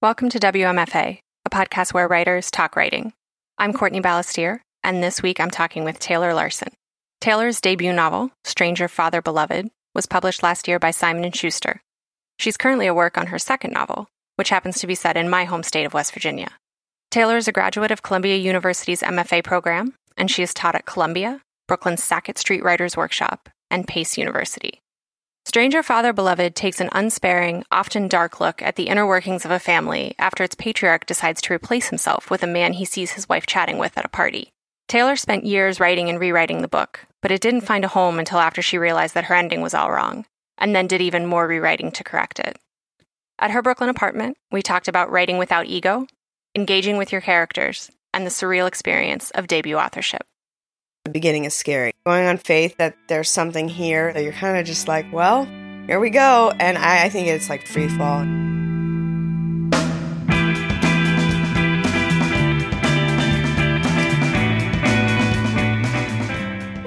Welcome to WMFA, a podcast where writers talk writing. I'm Courtney Balestier, and this week I'm talking with Taylor Larsen. Taylor's debut novel, Stranger Father Beloved, was published last year by Simon & Schuster. She's currently at work on her second novel, which happens to be set in my home state of West Virginia. Taylor is a graduate of Columbia University's MFA program, and she is taught at Columbia, Brooklyn's Sackett Street Writers Workshop, and Pace University. Stranger Father Beloved takes an unsparing, often dark look at the inner workings of a family after its patriarch decides to replace himself with a man he sees his wife chatting with at a party. Taylor spent years writing and rewriting the book, but it didn't find a home until after she realized that her ending was all wrong, and then did even more rewriting to correct it. At her Brooklyn apartment, we talked about writing without ego, engaging with your characters, and the surreal experience of debut authorship the beginning is scary. Going on faith that there's something here that you're kind of just like, well, here we go. And I, I think it's like free fall.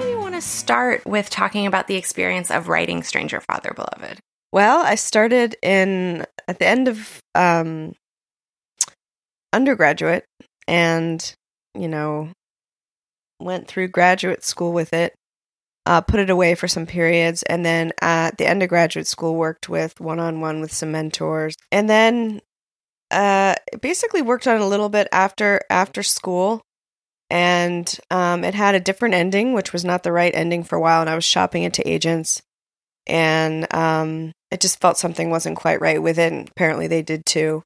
you want to start with talking about the experience of writing Stranger Father Beloved? Well, I started in at the end of um, undergraduate, and you know, went through graduate school with it, uh, put it away for some periods, and then at the end of graduate school, worked with one on one with some mentors, and then uh, basically worked on a little bit after after school. And um, it had a different ending, which was not the right ending for a while. And I was shopping it to agents, and um, it just felt something wasn't quite right with it. And apparently, they did too.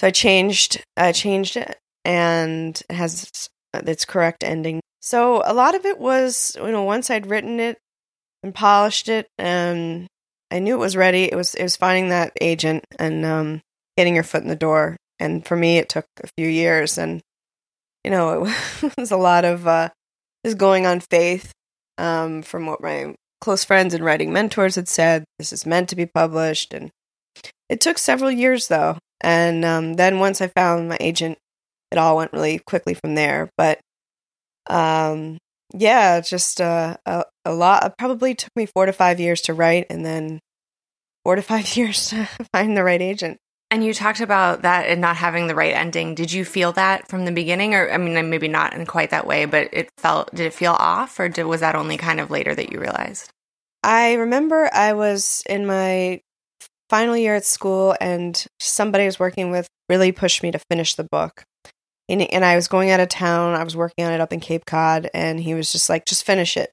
So I changed. I changed it, and it has its correct ending. So a lot of it was, you know, once I'd written it and polished it, and I knew it was ready. It was it was finding that agent and um, getting your foot in the door. And for me, it took a few years, and you know, it was a lot of uh, just going on faith um, from what my close friends and writing mentors had said. This is meant to be published, and it took several years though. And um, then once I found my agent it all went really quickly from there. But um, yeah, just uh, a, a lot. Probably took me four to five years to write, and then four to five years to find the right agent. And you talked about that and not having the right ending. Did you feel that from the beginning, or I mean, maybe not in quite that way, but it felt. Did it feel off, or did, was that only kind of later that you realized? I remember I was in my final year at school, and somebody I was working with really pushed me to finish the book and, and I was going out of town. I was working on it up in Cape Cod, and he was just like, "Just finish it."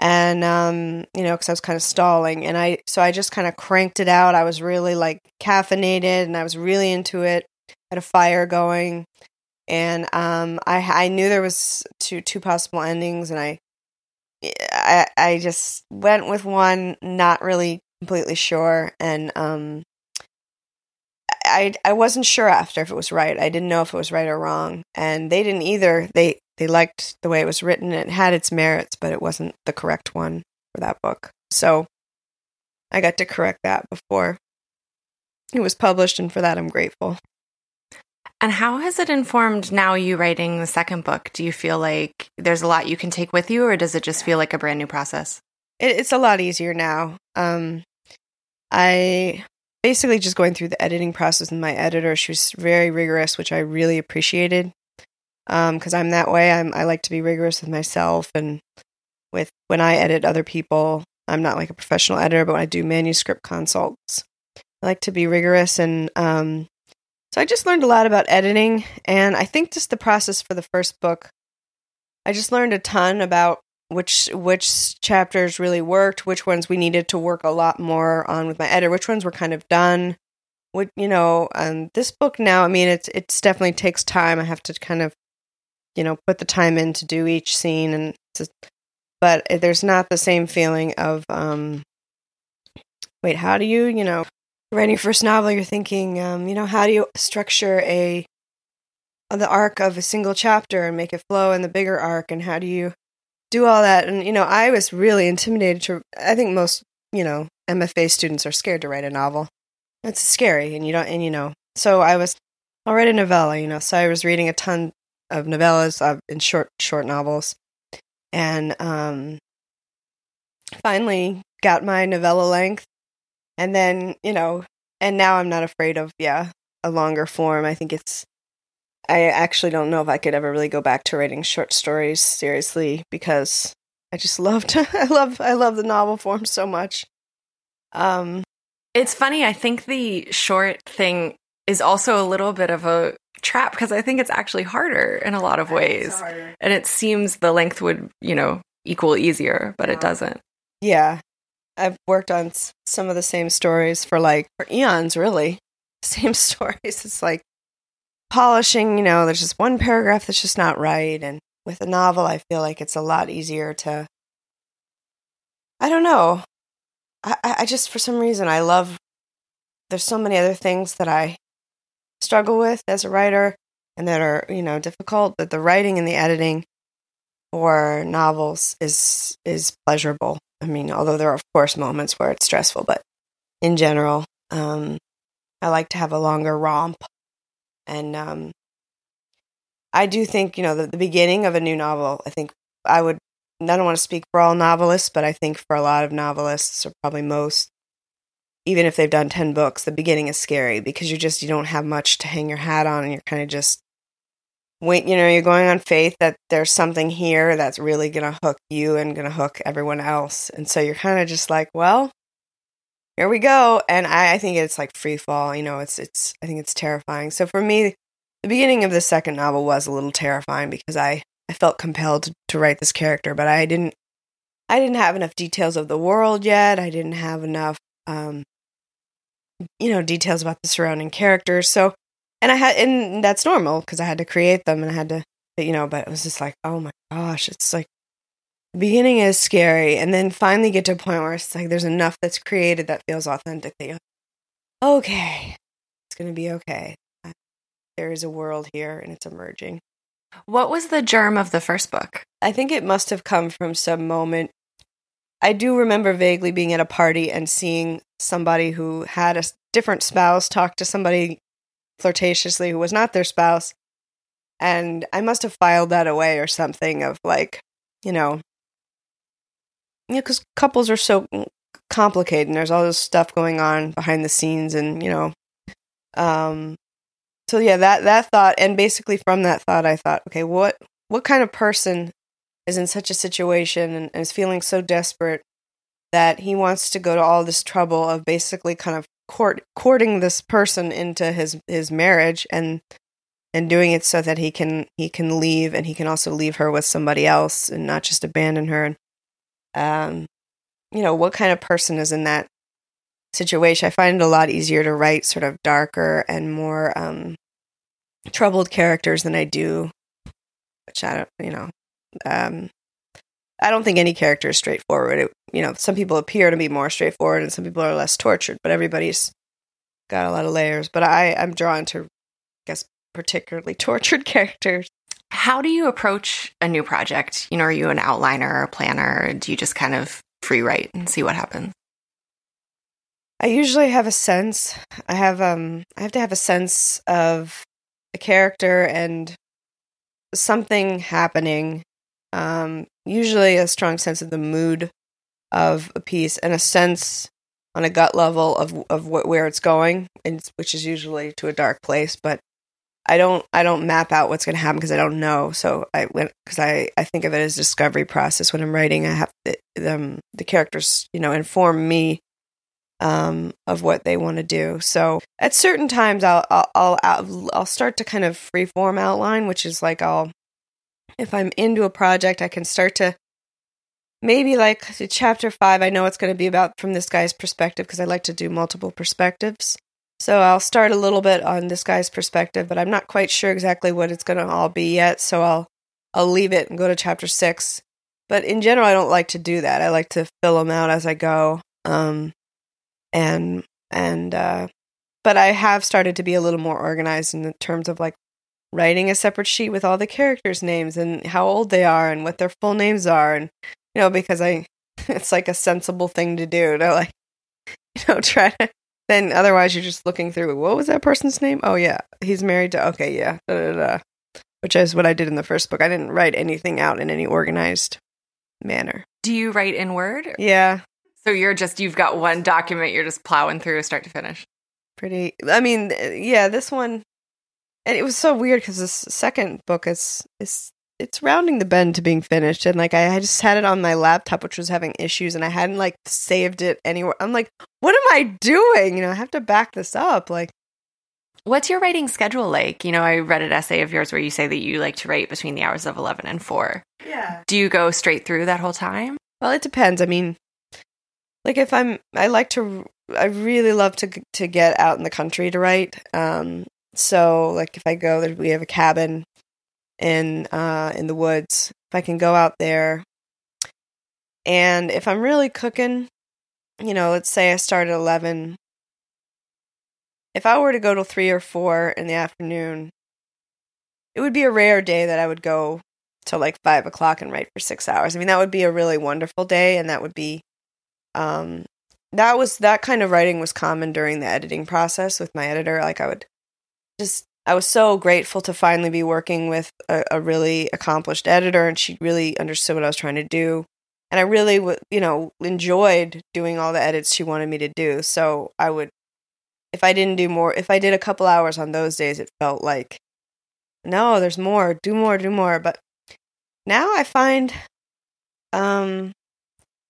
And um, you know, because I was kind of stalling, and I so I just kind of cranked it out. I was really like caffeinated, and I was really into it. Had a fire going, and um, I I knew there was two two possible endings, and I I I just went with one, not really completely sure, and um, I I wasn't sure after if it was right. I didn't know if it was right or wrong, and they didn't either. They they liked the way it was written. It had its merits, but it wasn't the correct one for that book. So I got to correct that before it was published, and for that I'm grateful. And how has it informed now you writing the second book? Do you feel like there's a lot you can take with you, or does it just feel like a brand new process? It, it's a lot easier now. Um, I basically just going through the editing process with my editor. She was very rigorous, which I really appreciated because um, I'm that way. I'm I like to be rigorous with myself and with when I edit other people. I'm not like a professional editor, but when I do manuscript consults, I like to be rigorous and um, so I just learned a lot about editing, and I think just the process for the first book. I just learned a ton about which which chapters really worked, which ones we needed to work a lot more on with my editor, which ones were kind of done. What you know, um, this book now, I mean, it's it's definitely takes time. I have to kind of, you know, put the time in to do each scene, and just, but there's not the same feeling of, um, wait, how do you, you know, writing your first novel, you're thinking, um, you know, how do you structure a the arc of a single chapter and make it flow in the bigger arc, and how do you do all that. And, you know, I was really intimidated to, I think most, you know, MFA students are scared to write a novel. It's scary and you don't, and, you know, so I was, I'll write a novella, you know, so I was reading a ton of novellas uh, in short, short novels. And, um, finally got my novella length. And then, you know, and now I'm not afraid of, yeah, a longer form. I think it's I actually don't know if I could ever really go back to writing short stories seriously because I just loved I love I love the novel form so much. Um it's funny, I think the short thing is also a little bit of a trap because I think it's actually harder in a lot of ways. And it seems the length would, you know, equal easier, but it doesn't. Yeah. I've worked on some of the same stories for like for eons really. Same stories. It's like polishing, you know, there's just one paragraph that's just not right and with a novel I feel like it's a lot easier to I don't know. I I just for some reason I love there's so many other things that I struggle with as a writer and that are, you know, difficult, but the writing and the editing for novels is is pleasurable. I mean, although there are of course moments where it's stressful, but in general, um, I like to have a longer romp, and um, I do think you know the, the beginning of a new novel. I think I would. I don't want to speak for all novelists, but I think for a lot of novelists, or probably most, even if they've done 10 books the beginning is scary because you just you don't have much to hang your hat on and you're kind of just wait you know you're going on faith that there's something here that's really going to hook you and going to hook everyone else and so you're kind of just like well here we go. And I, I think it's like free fall you know it's it's i think it's terrifying. So for me the beginning of the second novel was a little terrifying because i i felt compelled to, write this character but i didn't i didn't have enough details of the world yet. I didn't have enough um, you know, details about the surrounding characters. So, and I had, and that's normal because I had to create them and I had to, you know, but it was just like, oh my gosh, it's like the beginning is scary. And then finally get to a point where it's like there's enough that's created that feels authentic that you're okay, it's going to be okay. There is a world here and it's emerging. What was the germ of the first book? I think it must have come from some moment I do remember vaguely being at a party and seeing somebody who had a different spouse talk to somebody flirtatiously who was not their spouse. And I must have filed that away or something of like, you know, you know, because couples are so complicated and there's all this stuff going on behind the scenes and, you know, um, so yeah, that, that thought, and basically from that thought, I thought, okay, what, what kind of person is in such a situation and, and is feeling so desperate that he wants to go to all this trouble of basically kind of court courting this person into his his marriage and and doing it so that he can he can leave and he can also leave her with somebody else and not just abandon her and um you know what kind of person is in that situation i find it a lot easier to write sort of darker and more um troubled characters than i do which i don't you know um, I don't think any character is straightforward. It, you know, some people appear to be more straightforward, and some people are less tortured. But everybody's got a lot of layers. But I, I'm drawn to, I guess, particularly tortured characters. How do you approach a new project? You know, are you an outliner or a planner? do you just kind of free write and see what happens? I usually have a sense. I have um I have to have a sense of a character and something happening um, usually a strong sense of the mood of a piece and a sense on a gut level of of what, where it's going, and, which is usually to a dark place. But I don't I don't map out what's going to happen because I don't know. So I went because I I think of it as discovery process when I'm writing. I have the um, the characters you know inform me um, of what they want to do. So at certain times I'll, I'll I'll I'll start to kind of freeform outline, which is like I'll if I'm into a project, I can start to maybe like chapter five. I know it's going to be about from this guy's perspective because I like to do multiple perspectives. So I'll start a little bit on this guy's perspective, but I'm not quite sure exactly what it's going to all be yet. So I'll I'll leave it and go to chapter six. But in general, I don't like to do that. I like to fill them out as I go. Um, and and uh, but I have started to be a little more organized in terms of like writing a separate sheet with all the characters' names and how old they are and what their full names are, and you know, because I, it's like a sensible thing to do to like, you know, try to. Then otherwise, you're just looking through. What was that person's name? Oh yeah, he's married to. Okay, yeah, da, da, da. which is what I did in the first book. I didn't write anything out in any organized manner. Do you write in Word? Yeah. So you're just you've got one document you're just plowing through start to finish. pretty. I mean, yeah, this one, and it was so weird because this second book is is it's rounding the bend to being finished, and like I just had it on my laptop, which was having issues, and I hadn't like saved it anywhere. I'm like, what am I doing? You know, I have to back this up. Like, What's your writing schedule like? You know, I read an essay of yours where you say that you like to write between the hours of 11 and 4. yeah. Do you go straight through that whole time? Well, it depends. I mean, like if I'm, I like to, I really love to to get out in the country to write. Um, so like if I go, there, we have a cabin in uh in the woods. If I can go out there, and if I'm really cooking, you know, let's say I start at eleven. If I were to go to three or four in the afternoon, it would be a rare day that I would go till like five o'clock and write for six hours. I mean, that would be a really wonderful day, and that would be, um, that was that kind of writing was common during the editing process with my editor. Like I would just, I was so grateful to finally be working with a, a really accomplished editor, and she really understood what I was trying to do, and I really, w- you know, enjoyed doing all the edits she wanted me to do. So I would, if I didn't do more, if I did a couple hours on those days, it felt like, no, there's more, do more, do more, but now I find um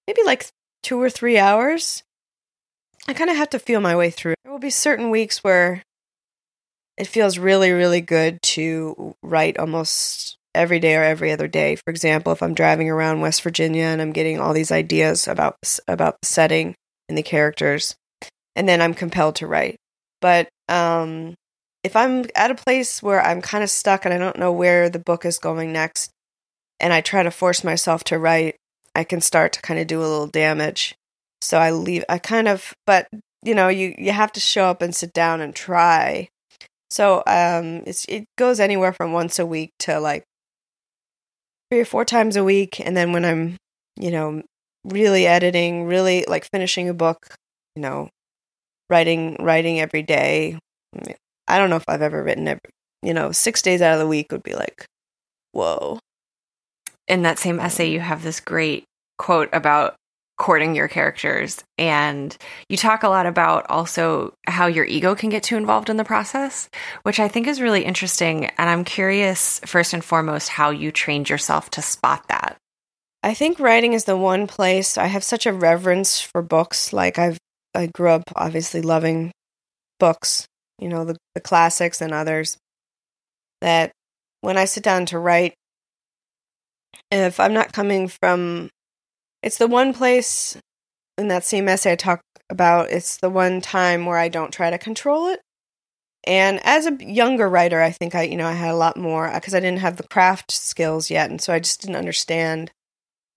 maybe like two or three hours. I kind of have to feel my way through. There will be certain weeks where it feels really, really good to write almost every day or every other day. For example, if I'm driving around West Virginia and I'm getting all these ideas about about the setting and the characters, and then I'm compelled to write. But um, if I'm at a place where I'm kind of stuck and I don't know where the book is going next, and I try to force myself to write, I can start to kind of do a little damage. So I leave. I kind of, but you know, you you have to show up and sit down and try. So um, it goes anywhere from once a week to like three or four times a week, and then when I'm, you know, really editing, really like finishing a book, you know, writing writing every day. I, I don't know if I've ever written every, you know, six days out of the week would be like, whoa in that same essay, you have this great quote about courting your characters. And you talk a lot about also how your ego can get too involved in the process, which I think is really interesting. And I'm curious, first and foremost, how you trained yourself to spot that. I think writing is the one place I have such a reverence for books. Like I've I grew up obviously loving books, you know, the, the classics and others. That when I sit down to write, if I'm not coming from, it's the one place in that same essay I talk about, it's the one time where I don't try to control it. And as a younger writer, I think I, you know, I had a lot more uh, because I didn't have the craft skills yet. And so I just didn't understand.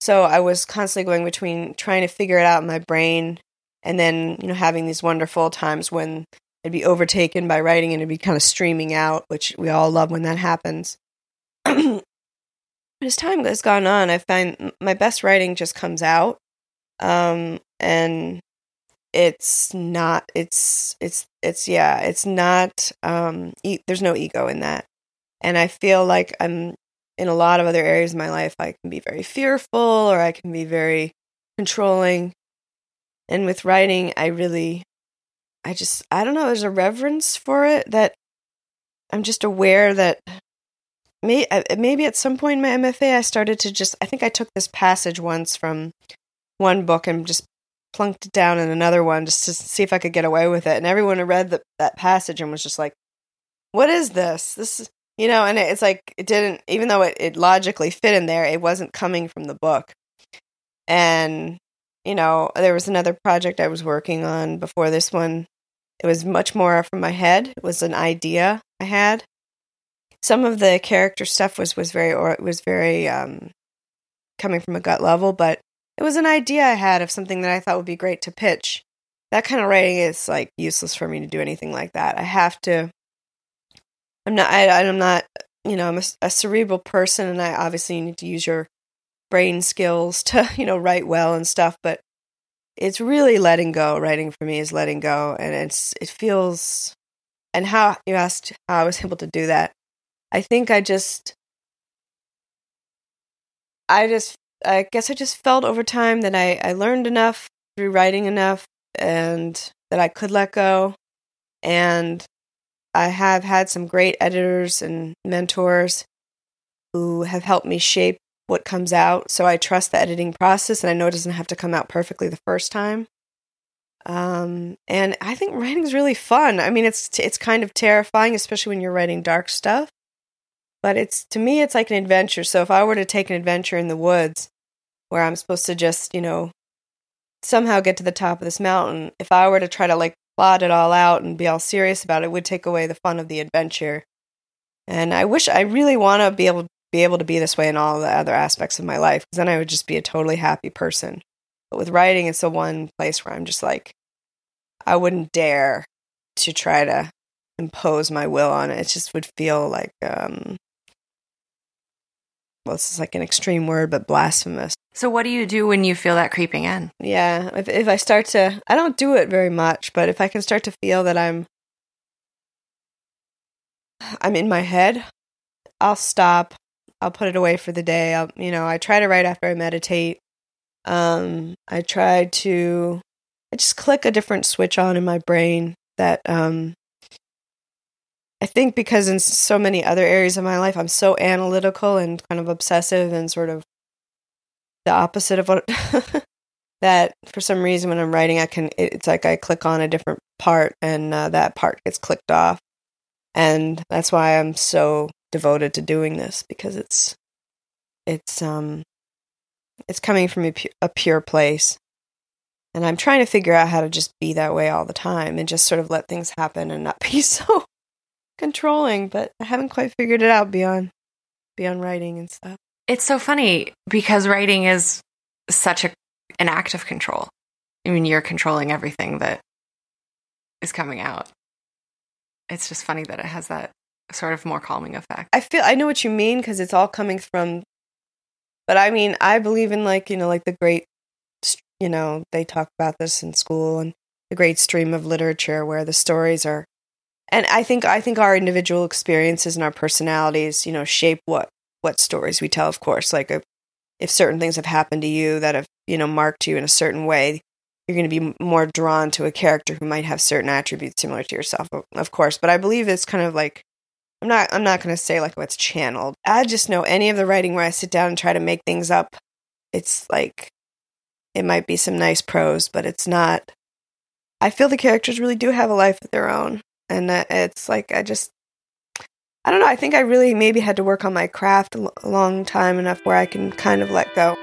So I was constantly going between trying to figure it out in my brain and then, you know, having these wonderful times when I'd be overtaken by writing and it'd be kind of streaming out, which we all love when that happens. as time has gone on, I find my best writing just comes out, um, and it's not. It's it's it's yeah. It's not. Um, e- there's no ego in that, and I feel like I'm in a lot of other areas of my life. I can be very fearful, or I can be very controlling, and with writing, I really, I just I don't know. There's a reverence for it that I'm just aware that may, uh, maybe at some point in my MFA, I started to just, I think I took this passage once from one book and just plunked it down in another one just to see if I could get away with it. And everyone read the, that passage and was just like, what is this? This is, you know, and it's like, it didn't, even though it, it logically fit in there, it wasn't coming from the book. And, you know, there was another project I was working on before this one. It was much more from my head. It was an idea I had some of the character stuff was was very or was very um, coming from a gut level, but it was an idea I had of something that I thought would be great to pitch. That kind of writing is like useless for me to do anything like that. I have to. I'm not. I, I'm not. You know, I'm a, a cerebral person, and I obviously need to use your brain skills to you know write well and stuff. But it's really letting go. Writing for me is letting go, and it's it feels. And how you asked how I was able to do that I think I just, I just, I guess I just felt over time that I, I learned enough through writing enough and that I could let go. and I have had some great editors and mentors who have helped me shape what comes out. So I trust the editing process and I know it doesn't have to come out perfectly the first time. Um, and I think writing is really fun. I mean, it's it's kind of terrifying, especially when you're writing dark stuff. But it's to me, it's like an adventure. So if I were to take an adventure in the woods, where I'm supposed to just, you know, somehow get to the top of this mountain, if I were to try to like plot it all out and be all serious about it, it would take away the fun of the adventure. And I wish I really want to be able be able to be this way in all the other aspects of my life because then I would just be a totally happy person. But with writing, it's the one place where I'm just like, I wouldn't dare to try to impose my will on it. It just would feel like, um, well, this is like an extreme word, but blasphemous. So, what do you do when you feel that creeping in? Yeah, if if I start to, I don't do it very much, but if I can start to feel that I'm, I'm in my head, I'll stop. I'll put it away for the day. I'll, you know, I try to write after I meditate. Um, I try to, I just click a different switch on in my brain that, um, I think because in so many other areas of my life, I'm so analytical and kind of obsessive and sort of the opposite of what that for some reason when I'm writing, I can, it's like I click on a different part and uh, that part gets clicked off. And that's why I'm so devoted to doing this because it's, it's, um, it's coming from a, pu- a pure place. And I'm trying to figure out how to just be that way all the time and just sort of let things happen and not be so controlling, but I haven't quite figured it out beyond beyond writing and stuff. It's so funny because writing is such a an act of control. I mean, you're controlling everything that is coming out. It's just funny that it has that sort of more calming effect. I feel I know what you mean because it's all coming from but I mean, I believe in like, you know, like the great, you know, they talk about this in school and the great stream of literature where the stories are, and I think, I think our individual experiences and our personalities, you know, shape what, what stories we tell, of course. Like if, if certain things have happened to you that have, you know, marked you in a certain way, you're going to be more drawn to a character who might have certain attributes similar to yourself, of course. But I believe it's kind of like I'm not I'm not going to say like what's channeled. I just know any of the writing where I sit down and try to make things up, it's like it might be some nice prose, but it's not I feel the characters really do have a life of their own and uh, it's like I just I don't know, I think I really maybe had to work on my craft a long time enough where I can kind of let go.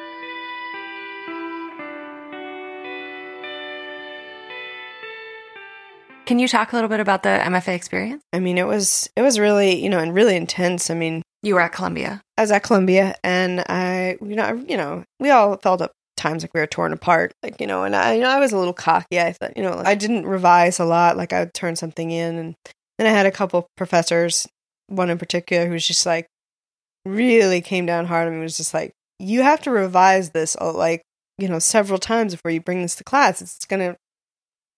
Can you talk a little bit about the MFA experience? I mean, it was it was really you know and really intense. I mean, you were at Columbia. I was at Columbia, and I you know you know we all felt at times like we were torn apart, like you know, and I you know I was a little cocky. I thought you know I didn't revise a lot. Like I would turn something in, and then I had a couple professors, one in particular who was just like really came down hard on me. Was just like you have to revise this uh, like you know several times before you bring this to class. It's gonna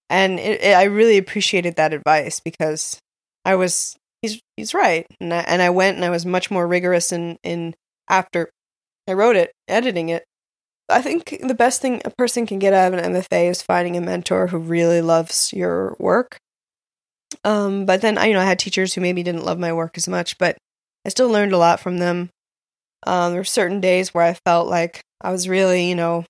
and it, it, I really appreciated that advice because I was he's he's right, and I, and I went and I was much more rigorous in in after I wrote it, editing it. I think the best thing a person can get out of an MFA is finding a mentor who really loves your work. Um, but then I, you know, I had teachers who maybe didn't love my work as much, but I still learned a lot from them. Um, there were certain days where I felt like I was really, you know,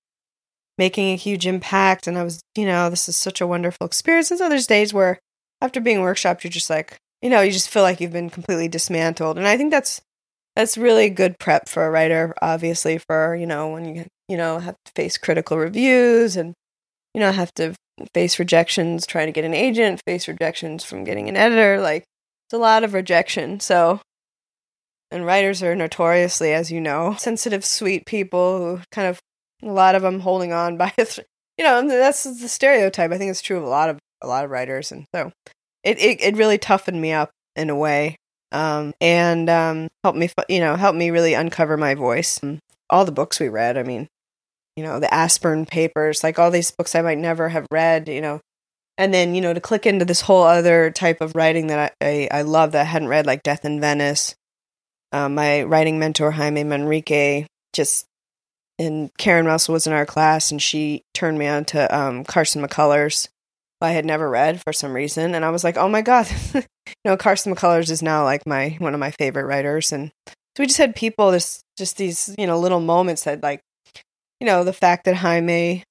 making a huge impact. And I was, you know, this is such a wonderful experience. And so there's days where after being workshopped, you're just like, you know, you just feel like you've been completely dismantled. And I think that's that's really good prep for a writer, obviously, for, you know, when you, you know, have to face critical reviews and, you know, have to face rejections trying to get an agent, face rejections from getting an editor. Like, it's a lot of rejection. So, and writers are notoriously, as you know, sensitive, sweet people who kind of a lot of them holding on by th- you know that's the stereotype i think it's true of a lot of a lot of writers and so it it, it really toughened me up in a way um, and um, helped me you know helped me really uncover my voice all the books we read i mean you know the aspern papers like all these books i might never have read you know. And then you know to click into this whole other type of writing that i i, I love that i hadn't read like death in venice um, my writing mentor jaime manrique just and Karen Russell was in our class, and she turned me on to um, Carson McCullers, I had never read for some reason, and I was like, oh my god, you know, Carson McCullers is now like my one of my favorite writers, and so we just had people, this just these you know little moments that like, you know, the fact that Jaime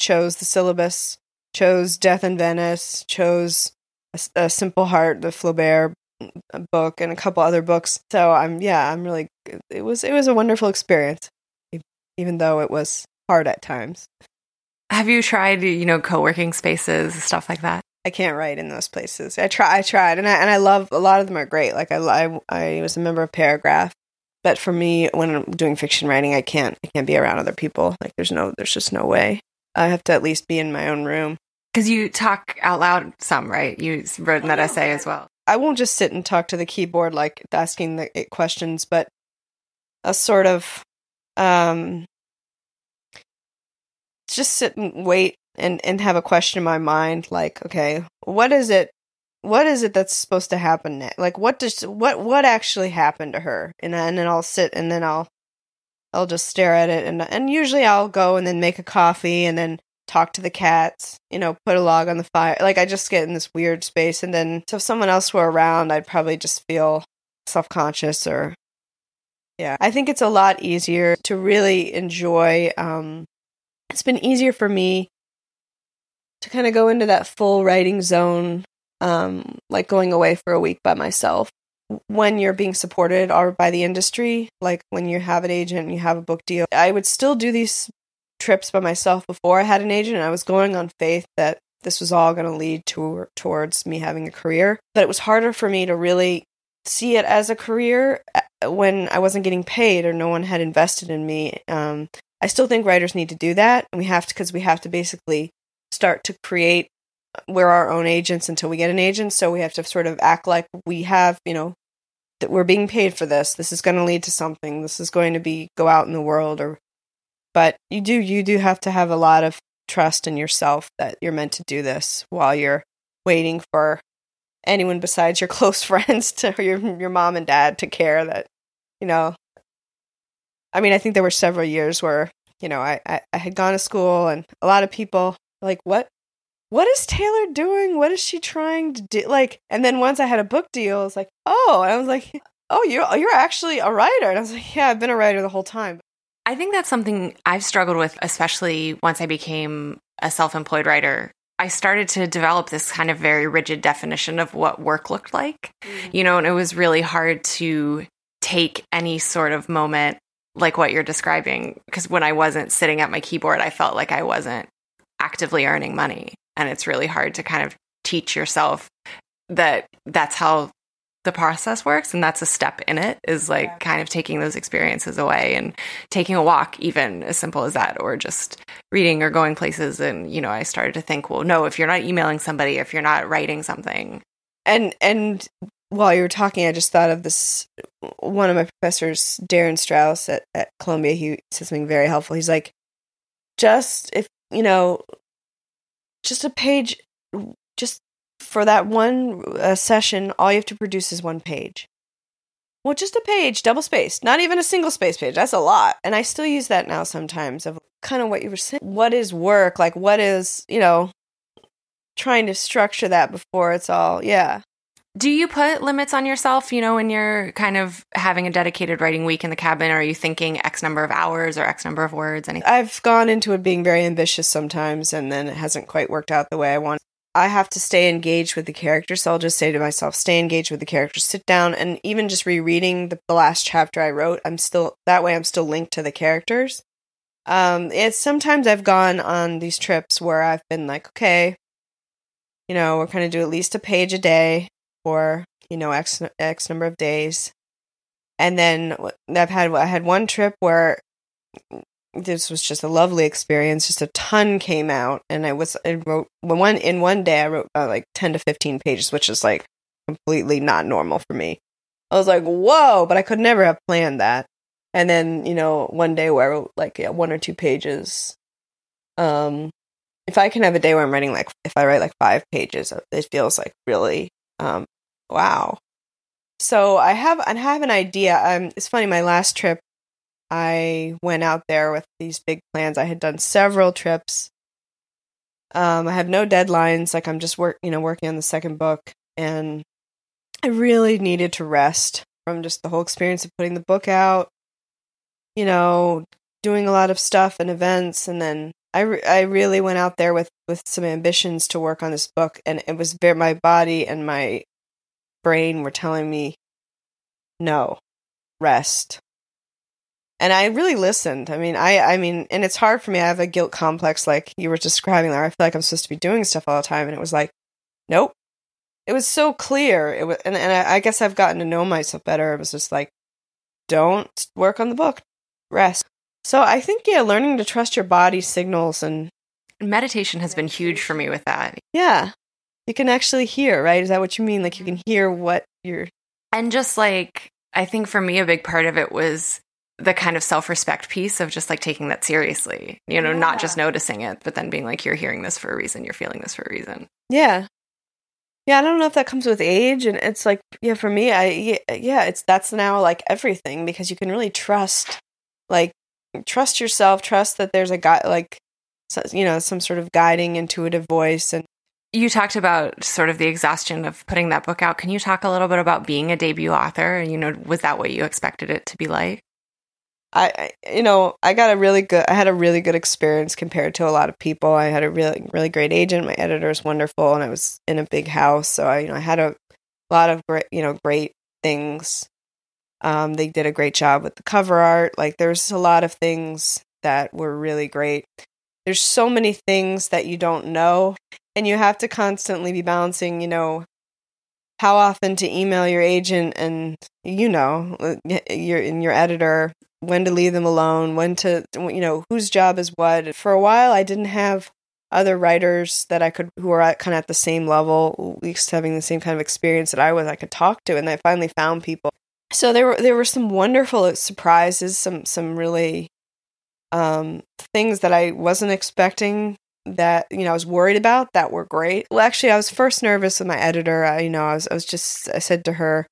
chose the syllabus, chose Death in Venice, chose a, a Simple Heart, the Flaubert mm, book, and a couple other books. So I'm yeah, I'm really it was it was a wonderful experience, even though it was hard at times. Have you tried, you know, co-working spaces, stuff like that? I can't write in those places. I try, I tried, and I and I love a lot of them are great. Like I, I, I was a member of Paragraph, but for me, when I'm doing fiction writing, I can't, I can't be around other people. Like there's no, there's just no way. I have to at least be in my own room. Because you talk out loud some, right? You wrote in that essay as well. I won't just sit and talk to the keyboard like asking the questions, but a sort of um just sit and wait and and have a question in my mind like okay what is it what is it that's supposed to happen next like what does what what actually happened to her? And, and then i'll sit and then i'll i'll just stare at it and and usually i'll go and then make a coffee and then talk to the cats you know put a log on the fire. Like i just get in this weird space and then so if someone else were around i'd probably just feel self-conscious or yeah. I think it's a lot easier to really enjoy um it's been easier for me to kind of go into that full writing zone, um, like going away for a week by myself. When you're being supported or by the industry, like when you have an agent you have a book deal, I would still do these trips by myself before I had an agent. I was going on faith that this was all going to lead to, towards me having a career. But it was harder for me to really see it as a career uh, when I wasn't getting paid or no one had invested in me. Um, I still think writers need to do that, and we have to because we have to basically start to create. We're our own agents until we get an agent, so we have to sort of act like we have, you know, that we're being paid for this. This is going to lead to something. This is going to be go out in the world, or. But you do you do have to have a lot of trust in yourself that you're meant to do this while you're waiting for anyone besides your close friends to your your mom and dad to care that you know I mean, I think there were several years where, you know, I, I, I had gone to school and a lot of people like, what, what is Taylor doing? What is she trying to do? Like, and then once I had a book deal, I was like, oh, and I was like, oh, you're, you're actually a writer. And I was like, yeah, I've been a writer the whole time. I think that's something I've struggled with, especially once I became a self employed writer. I started to develop this kind of very rigid definition of what work looked like, mm-hmm. you know, and it was really hard to take any sort of moment like what you're describing because when I wasn't sitting at my keyboard, I felt like I wasn't actively earning money. And it's really hard to kind of teach yourself that that's how the process works and that's a step in it is like yeah. kind of taking those experiences away and taking a walk even as simple as that or just reading or going places and you know I started to think well no if you're not emailing somebody if you're not writing something and and while you were talking, I just thought of this. One of my professors, Darin Strauss at, at Columbia, he said something very helpful. He's like, just if, you know, just a page, just for that one uh, session, all you have to produce is one page. Well, just a page, double space, not even a single space page. That's a lot. And I still use that now sometimes of kind of what you were saying. What is work? Like, what is, you know, trying to structure that before it's all, yeah. Do you put limits on yourself, you know, when you're kind of having a dedicated writing week in the cabin? Are you thinking X number of hours or X number of words? Anything? I've gone into it being very ambitious sometimes, and then it hasn't quite worked out the way I want. I have to stay engaged with the characters, so I'll just say to myself, stay engaged with the characters, sit down, and even just rereading the, the last chapter I wrote, I'm still, that way I'm still linked to the characters. Um, it's sometimes I've gone on these trips where I've been like, okay, you know, we're to do at least a page a day for you know x x number of days. And then i've had i had one trip where this was just a lovely experience just a ton came out and i was i wrote one in one day i wrote uh, like 10 to 15 pages which is like completely not normal for me. I was like whoa but i could never have planned that. And then you know one day where i wrote like yeah, one or two pages um if i can have a day where i'm writing like if i write like five pages it feels like really um, wow. So I have I have an idea. Um, it's funny. My last trip, I went out there with these big plans. I had done several trips Um, I have no deadlines. Like I'm just work, you know, working on the second book, and I really needed to rest from just the whole experience of putting the book out. You know, doing a lot of stuff and events, and then I re- I really went out there with with some ambitions to work on this book, and it was very my body and my brain were telling me, no, rest. And I really listened. I mean, I I mean, and it's hard for me. I have a guilt complex, like you were describing there. I feel like I'm supposed to be doing stuff all the time, and it was like, nope. It was so clear. It was, and, and I, I guess I've gotten to know myself better. It was just like, don't work on the book, rest. So I think yeah, learning to trust your body signals and meditation has been huge for me with that. Yeah. You can actually hear, right? Is that what you mean? Like you can mm-hmm. hear what you're And just like I think for me a big part of it was the kind of self-respect piece of just like taking that seriously. You know, yeah. not just noticing it, but then being like you're hearing this for a reason, you're feeling this for a reason. Yeah. Yeah, I don't know if that comes with age and it's like yeah, for me I yeah, it's that's now like everything because you can really trust like trust yourself, trust that there's a guy like you know, some sort of guiding intuitive voice and you talked about sort of the exhaustion of putting that book out. Can you talk a little bit about being a debut author? You know, was that what you expected it to be like? I, you know, I got a really good, I had a really good experience compared to a lot of people. I had a really, really great agent. My editor is wonderful, and I was in a big house, so I, you know, I had a lot of great, you know, great things. Um, they did a great job with the cover art. Like, there's a lot of things that were really great. There's so many things that you don't know and you have to constantly be balancing, you know, how often to email your agent and you know, your in your editor, when to leave them alone, when to you know, whose job is what. For a while I didn't have other writers that I could who are at, kind of at the same level, at least having the same kind of experience that I was, I could talk to, and I finally found people. So there were there were some wonderful surprises, some some really um, things that I wasn't expecting that you know I was worried about that were great. Well, actually, I was first nervous with my editor. I, you know, I was I was just I said to her,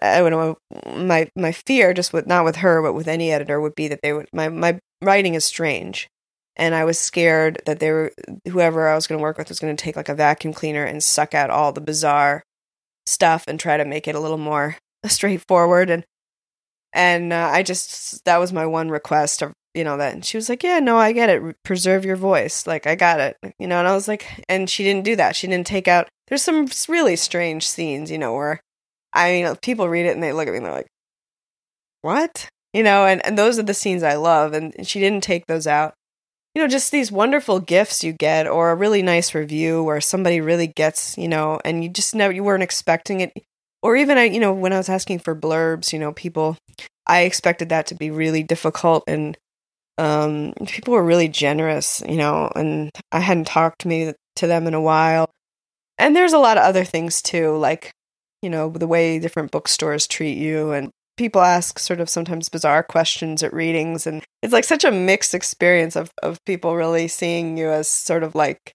I don't know, my my fear just with not with her but with any editor would be that they would my my writing is strange, and I was scared that they were whoever I was going to work with was going to take like a vacuum cleaner and suck out all the bizarre stuff and try to make it a little more straightforward and and uh, I just that was my one request of you know that and she was like yeah no i get it preserve your voice like i got it you know and i was like and she didn't do that she didn't take out there's some really strange scenes you know where i mean people read it and they look at me and they're like what? You know and, and those are the scenes i love and she didn't take those out. You know just these wonderful gifts you get or a really nice review where somebody really gets you know and you just never you weren't expecting it or even i you know when i was asking for blurbs you know people i expected that to be really difficult and um, people were really generous, you know, and I hadn't talked to me to them in a while. And there's a lot of other things too, like you know the way different bookstores treat you, and people ask sort of sometimes bizarre questions at readings, and it's like such a mixed experience of of people really seeing you as sort of like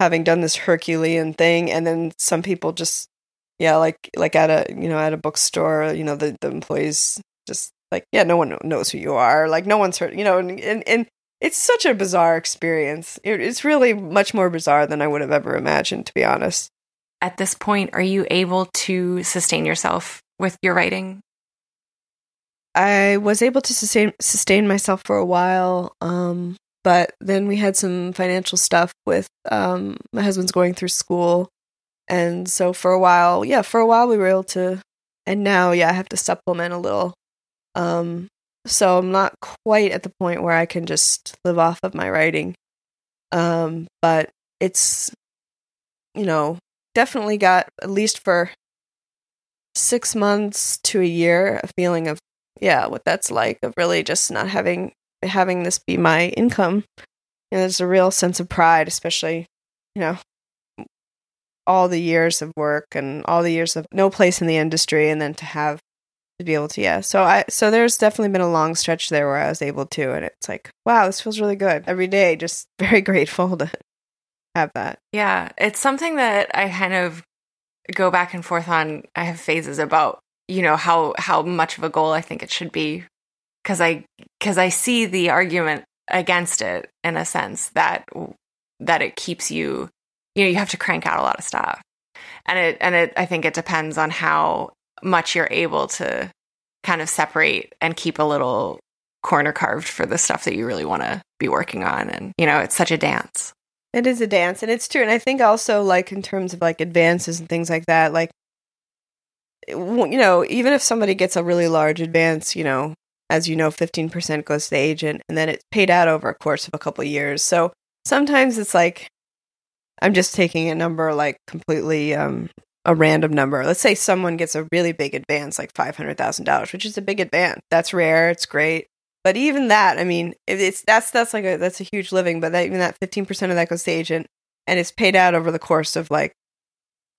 having done this Herculean thing, and then some people just yeah, like like at a you know at a bookstore, you know the the employees just like yeah no one knows who you are. Like no one's heard you know and and, and it's such a bizarre experience. It, it's really much more bizarre than i would have ever imagined to be honest. At this point are you able to sustain yourself with your writing? I was able to sustain sustain myself for a while um but then we had some financial stuff with um my husband's going through school and so for a while yeah for a while we were able to and now yeah i have to supplement a little um, so I'm not quite at the point where I can just live off of my writing. Um, but it's, you know, definitely got at least for six months to a year a feeling of, yeah, what that's like of really just not having having this be my income. And there's a real sense of pride, especially, you know, all the years of work and all the years of no place in the industry, and then to have to be able to yeah. So i so there's definitely been a long stretch there where i was able to and it's like wow this feels really good. Every day just very grateful to have that. Yeah it's something that i kind of go back and forth on. I have phases about you know how how much of a goal i think it should be because i because i see the argument against it in a sense that that it keeps you, you know, you have to crank out a lot of stuff. And it, and it, I think it depends on how much you're able to kind of separate and keep a little corner carved for the stuff that you really want to be working on. And, you know, it's such a dance. It is a dance, and it's true. And I think also, like, in terms of like advances and things like that, like, you know, even if somebody gets a really large advance, you know, as you know, 15% goes to the agent and then it's paid out over a course of a couple of years. So sometimes it's like, I'm just taking a number like completely um, a random number. Let's say someone gets a really big advance, like $500,000, which is a big advance. That's rare. It's great. But even that, I mean, it's that's that's like a that's a huge living. But that, even that fifteen percent of that goes to agent, and it's paid out over the course of like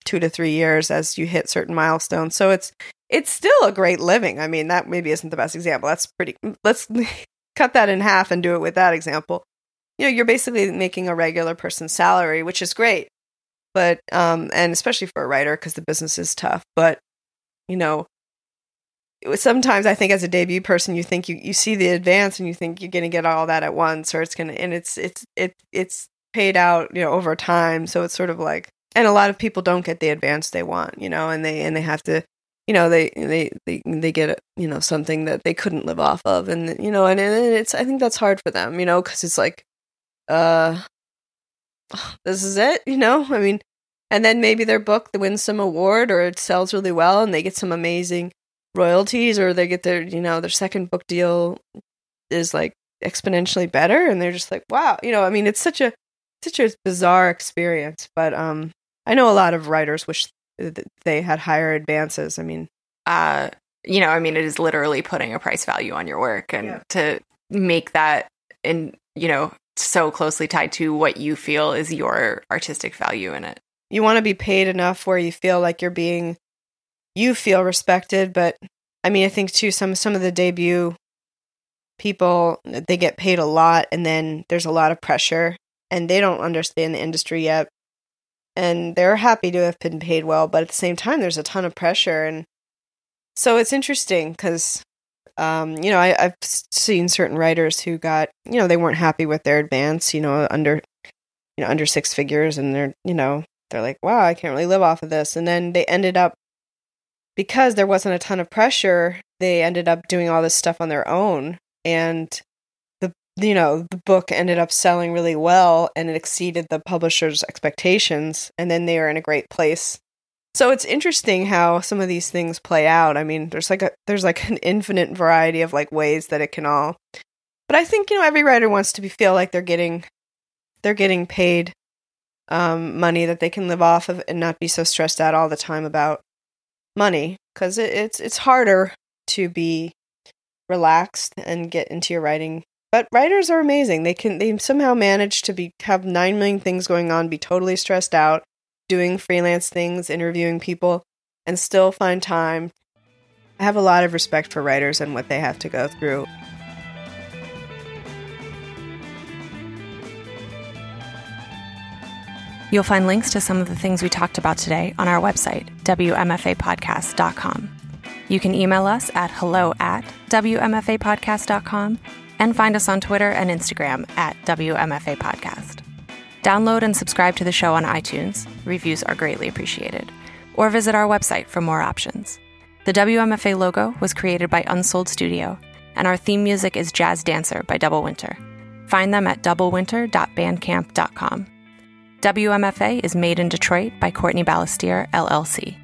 two to three years as you hit certain milestones. So it's it's still a great living. I mean, that maybe isn't the best example. That's pretty. Let's cut that in half and do it with that example. You know, you're basically making a regular person's salary, which is great. But um, and especially for a writer because the business is tough. But you know, sometimes I think as a debut person, you think you, you see the advance and you think you're going to get all that at once, or it's going to, and it's, it's, it, it's paid out, you know, over time. So it's sort of like, and a lot of people don't get the advance they want, you know, and they, and they have to, you know, they, they, they, they get, you know, something that they couldn't live off of. And, you know, and, and it's, I think that's hard for them, you know, cause it's like, uh, this is it, you know, I mean, and then maybe their book wins some award or it sells really well and they get some amazing royalties or they get their you know their second book deal is like exponentially better and they're just like wow you know? I mean it's such a such a bizarre experience but um i know a lot of writers wish they had higher advances. I mean uh you know i mean it is literally putting a price value on your work and yeah. to make that in you know so closely tied to what you feel is your artistic value in it you want to be paid enough where you feel like you're being you feel respected, but I mean, I think too some some of the debut people they get paid a lot, and then there's a lot of pressure, and they don't understand the industry yet, and they're happy to have been paid well, but at the same time, there's a ton of pressure, and so it's interesting because. Um, you know, I, I've seen certain writers who got, you know, they weren't happy with their advance, you know, under, you know, under six figures, and they're, you know, they're like, wow, I can't really live off of this. And then they ended up because there wasn't a ton of pressure, they ended up doing all this stuff on their own. And the you know, the book ended up selling really well and it exceeded the publisher's expectations. And then they were in a great place. So it's interesting how some of these things play out. I mean, there's like a there's like an infinite variety of like ways that it can all but I think, you know, every writer wants to be feel like they're getting they're getting paid um, money that they can live off of and not be so stressed out all the time about money because it, it's it's harder to be relaxed and get into your writing. But writers are amazing. They can they somehow manage to be have nine million things going on, be totally stressed out, doing freelance things, interviewing people, and still find time. I have a lot of respect for writers and what they have to go through. You'll find links to some of the things we talked about today on our website, WMFApodcast.com. You can email us at hello at WMFApodcast.com and find us on Twitter and Instagram at WMFA Podcast. Download and subscribe to the show on iTunes. Reviews are greatly appreciated. Or visit our website for more options. The WMFA logo was created by Unsold Studio, and our theme music is Jazz Dancer by Double Winter. Find them at doublewinter.bandcamp.com. WMFA is made in Detroit by Courtney Balestier, LLC.